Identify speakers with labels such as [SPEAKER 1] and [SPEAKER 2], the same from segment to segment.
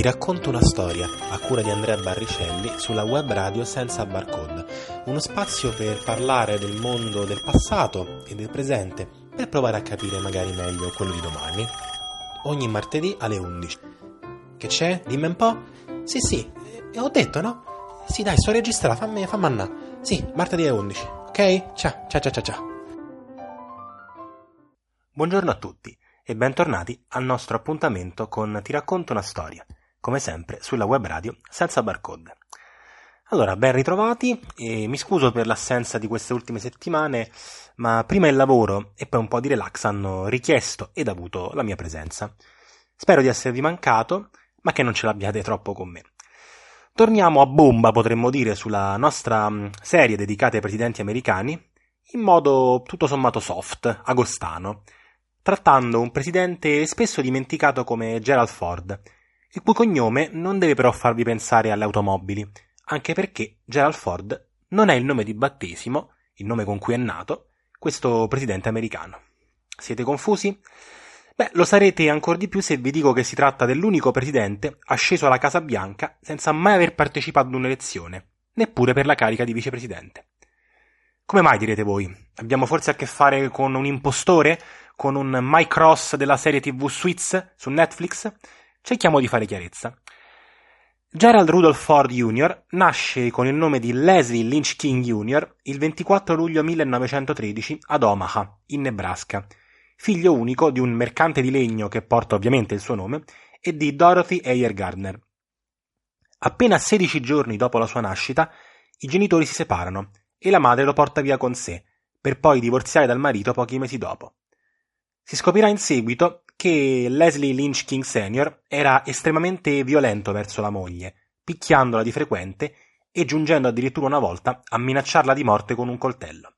[SPEAKER 1] Ti racconto una storia a cura di Andrea Barricelli sulla web radio Senza Barcode, uno spazio per parlare del mondo del passato e del presente per provare a capire magari meglio quello di domani. Ogni martedì alle 11. Che c'è? Dimmi un po'? Sì, sì, eh, ho detto no? Sì, dai, sto registrata, fammi, fammi. Sì, martedì alle 11, ok? Ciao, ciao, ciao, ciao, ciao. Buongiorno a tutti e bentornati al nostro appuntamento con Ti racconto una storia, come sempre sulla web radio senza barcode. Allora, ben ritrovati e mi scuso per l'assenza di queste ultime settimane, ma prima il lavoro e poi un po' di relax hanno richiesto ed avuto la mia presenza. Spero di esservi mancato, ma che non ce l'abbiate troppo con me. Torniamo a bomba, potremmo dire, sulla nostra mm, serie dedicata ai presidenti americani, in modo tutto sommato soft, agostano, trattando un presidente spesso dimenticato come Gerald Ford, il cui cognome non deve però farvi pensare alle automobili, anche perché Gerald Ford non è il nome di battesimo, il nome con cui è nato, questo presidente americano. Siete confusi? Beh, lo sarete ancora di più se vi dico che si tratta dell'unico presidente asceso alla Casa Bianca senza mai aver partecipato ad un'elezione, neppure per la carica di vicepresidente. Come mai direte voi? Abbiamo forse a che fare con un impostore? con un Mike Cross della serie TV Suits su Netflix, cerchiamo di fare chiarezza. Gerald Rudolph Ford Jr. nasce con il nome di Leslie Lynch King Jr. il 24 luglio 1913 ad Omaha, in Nebraska, figlio unico di un mercante di legno che porta ovviamente il suo nome e di Dorothy Ayer Gardner. Appena 16 giorni dopo la sua nascita, i genitori si separano e la madre lo porta via con sé, per poi divorziare dal marito pochi mesi dopo. Si scoprirà in seguito che Leslie Lynch King Sr. era estremamente violento verso la moglie, picchiandola di frequente e giungendo addirittura una volta a minacciarla di morte con un coltello.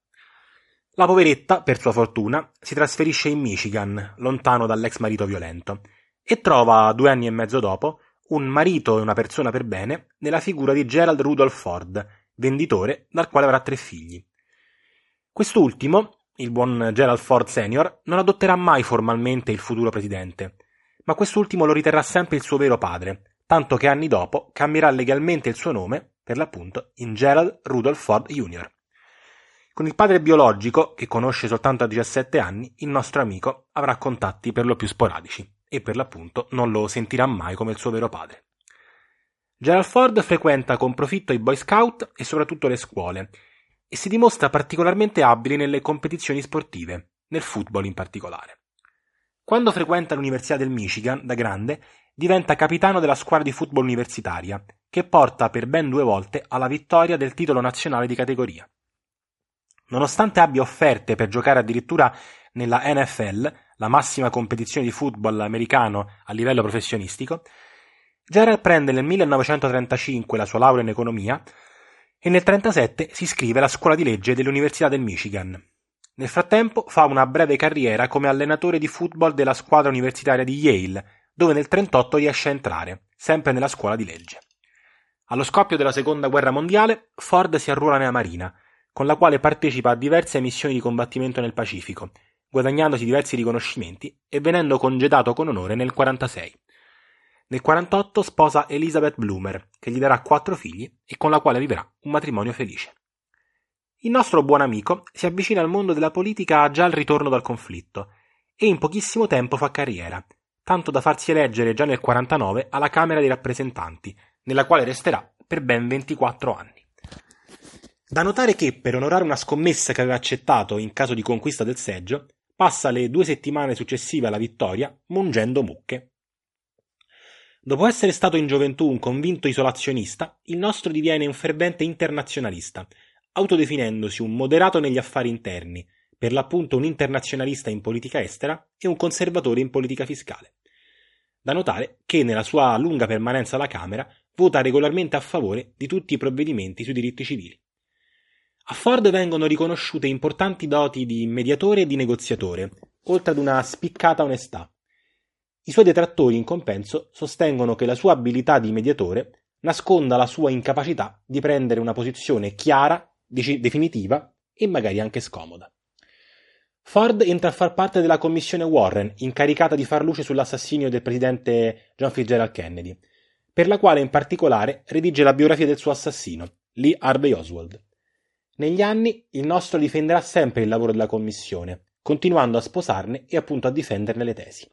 [SPEAKER 1] La poveretta, per sua fortuna, si trasferisce in Michigan, lontano dall'ex marito violento, e trova, due anni e mezzo dopo, un marito e una persona per bene nella figura di Gerald Rudolph Ford, venditore dal quale avrà tre figli. Quest'ultimo, il buon Gerald Ford Sr. non adotterà mai formalmente il futuro presidente, ma quest'ultimo lo riterrà sempre il suo vero padre, tanto che anni dopo cambierà legalmente il suo nome, per l'appunto, in Gerald Rudolph Ford Jr. Con il padre biologico, che conosce soltanto a 17 anni, il nostro amico avrà contatti per lo più sporadici e per l'appunto non lo sentirà mai come il suo vero padre. Gerald Ford frequenta con profitto i Boy Scout e soprattutto le scuole, e si dimostra particolarmente abile nelle competizioni sportive, nel football in particolare. Quando frequenta l'Università del Michigan, da grande, diventa capitano della squadra di football universitaria, che porta per ben due volte alla vittoria del titolo nazionale di categoria. Nonostante abbia offerte per giocare addirittura nella NFL, la massima competizione di football americano a livello professionistico, Gerald prende nel 1935 la sua laurea in economia e nel 1937 si iscrive alla scuola di legge dell'Università del Michigan. Nel frattempo fa una breve carriera come allenatore di football della squadra universitaria di Yale, dove nel 1938 riesce a entrare, sempre nella scuola di legge. Allo scoppio della seconda guerra mondiale, Ford si arruola nella Marina, con la quale partecipa a diverse missioni di combattimento nel Pacifico, guadagnandosi diversi riconoscimenti e venendo congedato con onore nel 1946. Nel 1948 sposa Elizabeth Bloomer, che gli darà quattro figli e con la quale vivrà un matrimonio felice. Il nostro buon amico si avvicina al mondo della politica già al ritorno dal conflitto e in pochissimo tempo fa carriera, tanto da farsi eleggere già nel 1949 alla Camera dei rappresentanti, nella quale resterà per ben 24 anni. Da notare che, per onorare una scommessa che aveva accettato in caso di conquista del seggio, passa le due settimane successive alla vittoria mungendo mucche Dopo essere stato in gioventù un convinto isolazionista, il nostro diviene un fervente internazionalista, autodefinendosi un moderato negli affari interni, per l'appunto un internazionalista in politica estera e un conservatore in politica fiscale. Da notare che nella sua lunga permanenza alla Camera vota regolarmente a favore di tutti i provvedimenti sui diritti civili. A Ford vengono riconosciute importanti doti di mediatore e di negoziatore, oltre ad una spiccata onestà. I suoi detrattori, in compenso, sostengono che la sua abilità di mediatore nasconda la sua incapacità di prendere una posizione chiara, definitiva e magari anche scomoda. Ford entra a far parte della commissione Warren, incaricata di far luce sull'assassinio del presidente John Fitzgerald Kennedy. per la quale in particolare redige la biografia del suo assassino, Lee Harvey Oswald. Negli anni il nostro difenderà sempre il lavoro della commissione, continuando a sposarne e appunto a difenderne le tesi.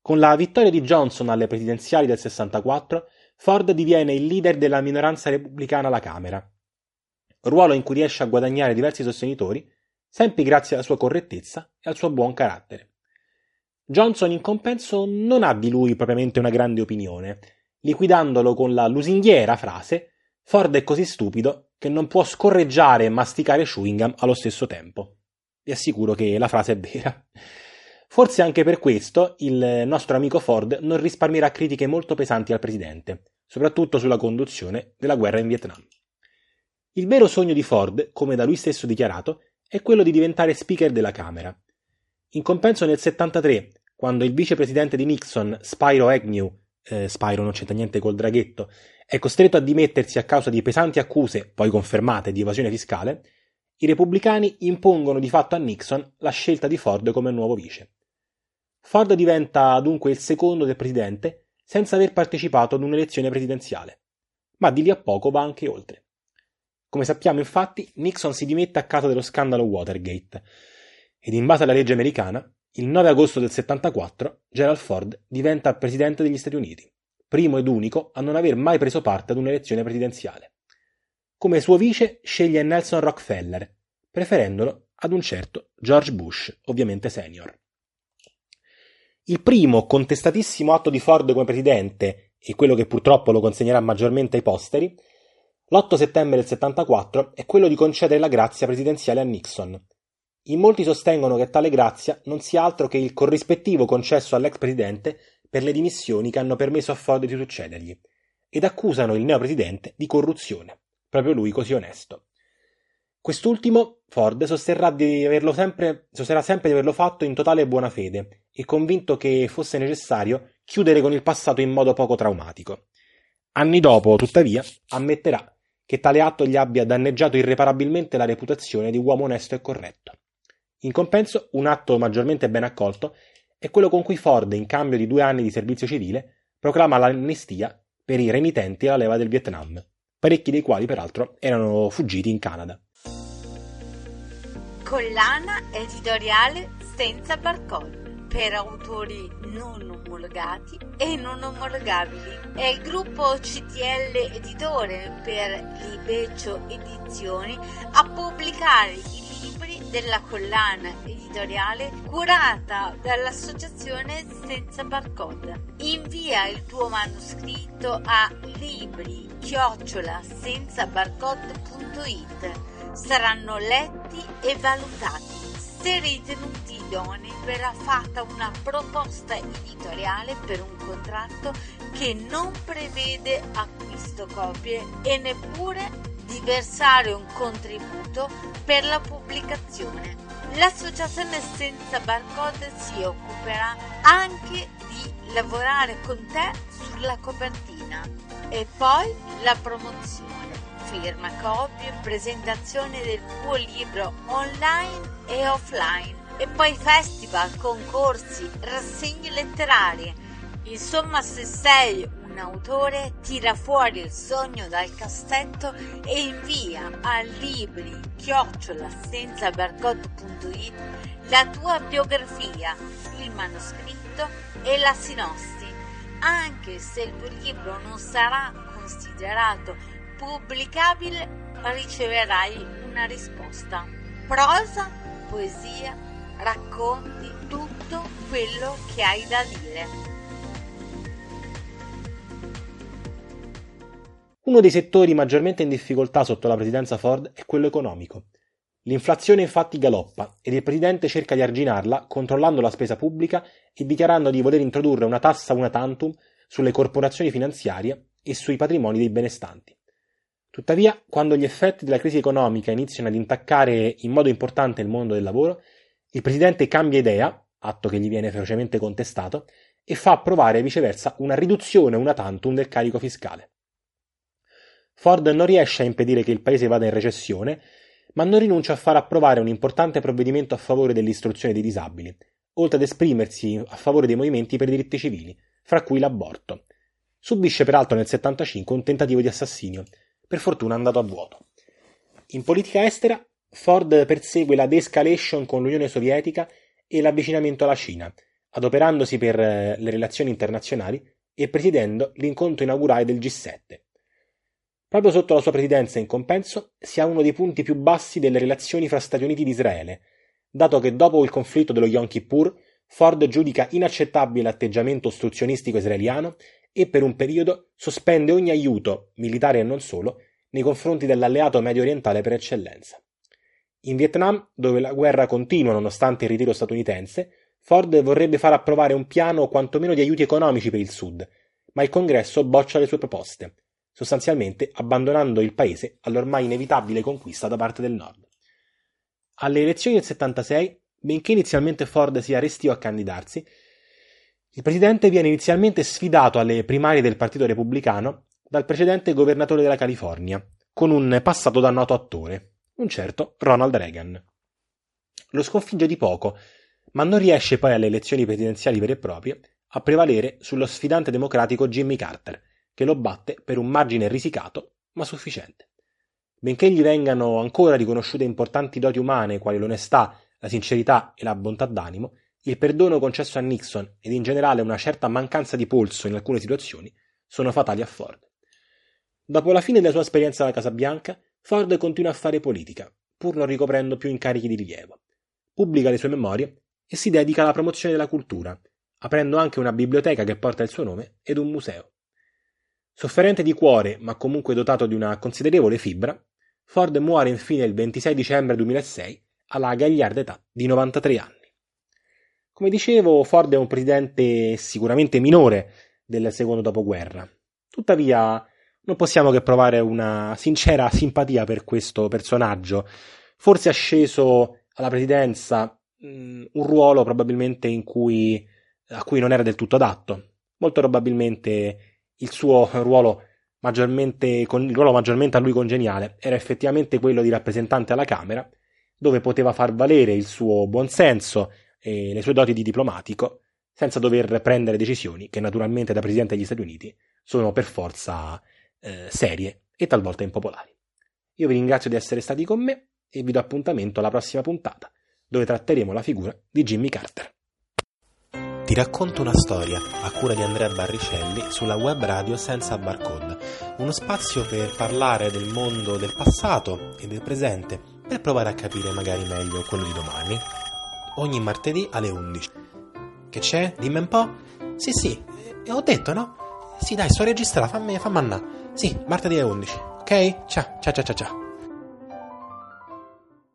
[SPEAKER 1] Con la vittoria di Johnson alle presidenziali del 64, Ford diviene il leader della minoranza repubblicana alla Camera, ruolo in cui riesce a guadagnare diversi sostenitori, sempre grazie alla sua correttezza e al suo buon carattere. Johnson in compenso non ha di lui propriamente una grande opinione, liquidandolo con la lusinghiera frase Ford è così stupido che non può scorreggiare e masticare chewing gum allo stesso tempo. Vi assicuro che la frase è vera. Forse anche per questo il nostro amico Ford non risparmierà critiche molto pesanti al presidente, soprattutto sulla conduzione della guerra in Vietnam. Il vero sogno di Ford, come da lui stesso dichiarato, è quello di diventare speaker della Camera. In compenso nel 73, quando il vicepresidente di Nixon, Spyro Agnew, eh, Spyro non c'entra niente col draghetto, è costretto a dimettersi a causa di pesanti accuse, poi confermate, di evasione fiscale, i repubblicani impongono di fatto a Nixon la scelta di Ford come nuovo vice. Ford diventa dunque il secondo del presidente senza aver partecipato ad un'elezione presidenziale, ma di lì a poco va anche oltre. Come sappiamo infatti, Nixon si dimette a causa dello scandalo Watergate ed in base alla legge americana, il 9 agosto del 74 Gerald Ford diventa presidente degli Stati Uniti, primo ed unico a non aver mai preso parte ad un'elezione presidenziale. Come suo vice sceglie Nelson Rockefeller, preferendolo ad un certo George Bush, ovviamente senior. Il primo contestatissimo atto di Ford come presidente, e quello che purtroppo lo consegnerà maggiormente ai posteri, l'8 settembre del 74 è quello di concedere la grazia presidenziale a Nixon. In molti sostengono che tale grazia non sia altro che il corrispettivo concesso all'ex presidente per le dimissioni che hanno permesso a Ford di succedergli, ed accusano il neopresidente di corruzione, proprio lui così onesto. Quest'ultimo, Ford, sosterrà, sempre, sosterrà sempre di averlo fatto in totale buona fede e convinto che fosse necessario chiudere con il passato in modo poco traumatico. Anni dopo, tuttavia, ammetterà che tale atto gli abbia danneggiato irreparabilmente la reputazione di uomo onesto e corretto. In compenso, un atto maggiormente ben accolto è quello con cui Ford, in cambio di due anni di servizio civile, proclama l'amnistia per i renitenti alla leva del Vietnam, parecchi dei quali peraltro erano fuggiti in Canada.
[SPEAKER 2] Collana editoriale senza barcode per autori non omologati e non omologabili. È il gruppo CTL Editore per Libecio Edizioni a pubblicare i libri della collana editoriale curata dall'associazione Senza Barcode. Invia il tuo manoscritto a libri chiocciola. Saranno letti e valutati. Se ritenuti idonei verrà fatta una proposta editoriale per un contratto che non prevede acquisto copie e neppure di versare un contributo per la pubblicazione. L'associazione senza barcode si occuperà anche di lavorare con te sulla copertina e poi la promozione, firma copie, presentazione del tuo libro online e offline e poi festival, concorsi, rassegne letterarie. Insomma, se sei un autore, tira fuori il sogno dal cassetto e invia a libri chiocciola la tua biografia, il manoscritto e la sinossi. Anche se il tuo libro non sarà considerato pubblicabile, riceverai una risposta. Prosa, poesia, racconti tutto quello che hai da dire.
[SPEAKER 1] Uno dei settori maggiormente in difficoltà sotto la presidenza Ford è quello economico. L'inflazione infatti galoppa ed il presidente cerca di arginarla controllando la spesa pubblica e dichiarando di voler introdurre una tassa una tantum sulle corporazioni finanziarie e sui patrimoni dei benestanti. Tuttavia, quando gli effetti della crisi economica iniziano ad intaccare in modo importante il mondo del lavoro, il presidente cambia idea, atto che gli viene ferocemente contestato, e fa approvare viceversa una riduzione una tantum del carico fiscale. Ford non riesce a impedire che il paese vada in recessione, ma non rinuncia a far approvare un importante provvedimento a favore dell'istruzione dei disabili, oltre ad esprimersi a favore dei movimenti per i diritti civili, fra cui l'aborto. subisce peraltro nel 75 un tentativo di assassinio, per fortuna andato a vuoto. In politica estera, Ford persegue la de-escalation con l'Unione Sovietica e l'avvicinamento alla Cina, adoperandosi per eh, le relazioni internazionali e presiedendo l'incontro inaugurale del G7. Proprio sotto la sua presidenza, in compenso, si ha uno dei punti più bassi delle relazioni fra Stati Uniti ed Israele, dato che dopo il conflitto dello Yom Kippur, Ford giudica inaccettabile l'atteggiamento ostruzionistico israeliano e per un periodo sospende ogni aiuto, militare e non solo, nei confronti dell'alleato medio orientale per eccellenza. In Vietnam, dove la guerra continua nonostante il ritiro statunitense, Ford vorrebbe far approvare un piano quantomeno di aiuti economici per il Sud, ma il Congresso boccia le sue proposte, sostanzialmente abbandonando il paese all'ormai inevitabile conquista da parte del Nord. Alle elezioni del 76, benché inizialmente Ford sia restio a candidarsi, il presidente viene inizialmente sfidato alle primarie del Partito Repubblicano dal precedente governatore della California, con un passato da noto attore, un certo Ronald Reagan. Lo sconfigge di poco, ma non riesce poi alle elezioni presidenziali vere e proprie a prevalere sullo sfidante democratico Jimmy Carter, che lo batte per un margine risicato, ma sufficiente. Benché gli vengano ancora riconosciute importanti doti umane quali l'onestà, la sincerità e la bontà d'animo, il perdono concesso a Nixon ed in generale una certa mancanza di polso in alcune situazioni sono fatali a Ford. Dopo la fine della sua esperienza alla Casa Bianca, Ford continua a fare politica, pur non ricoprendo più incarichi di rilievo. Pubblica le sue memorie e si dedica alla promozione della cultura, aprendo anche una biblioteca che porta il suo nome ed un museo. Sofferente di cuore, ma comunque dotato di una considerevole fibra, Ford muore infine il 26 dicembre 2006 alla gagliarda età di 93 anni. Come dicevo, Ford è un presidente sicuramente minore del secondo dopoguerra. Tuttavia, non possiamo che provare una sincera simpatia per questo personaggio, forse asceso alla presidenza mh, mm, un ruolo probabilmente cui, a cui non era del tutto adatto. Molto probabilmente il suo ruolo maggiormente, il ruolo maggiormente a lui congeniale era effettivamente quello di rappresentante alla Camera, dove poteva far valere il suo buonsenso e le sue doti di diplomatico, senza dover prendere decisioni che naturalmente da Presidente degli Stati Uniti sono per forza eh, serie e talvolta impopolari. Io vi ringrazio di essere stati con me e vi do appuntamento alla prossima puntata, dove tratteremo la figura di Jimmy Carter.
[SPEAKER 3] Ti racconto una storia a cura di Andrea Barricelli sulla web radio senza barcode, uno spazio per parlare del mondo del passato e del presente, per provare a capire magari meglio quello di domani ogni martedì alle 11. Che c'è? Dimmi un po'. Sì, sì, eh, ho detto, no? Sì, dai, sto registrando, fammi, fammi andare. Sì, martedì alle 11. Ok? Ciao, ciao, ciao, ciao.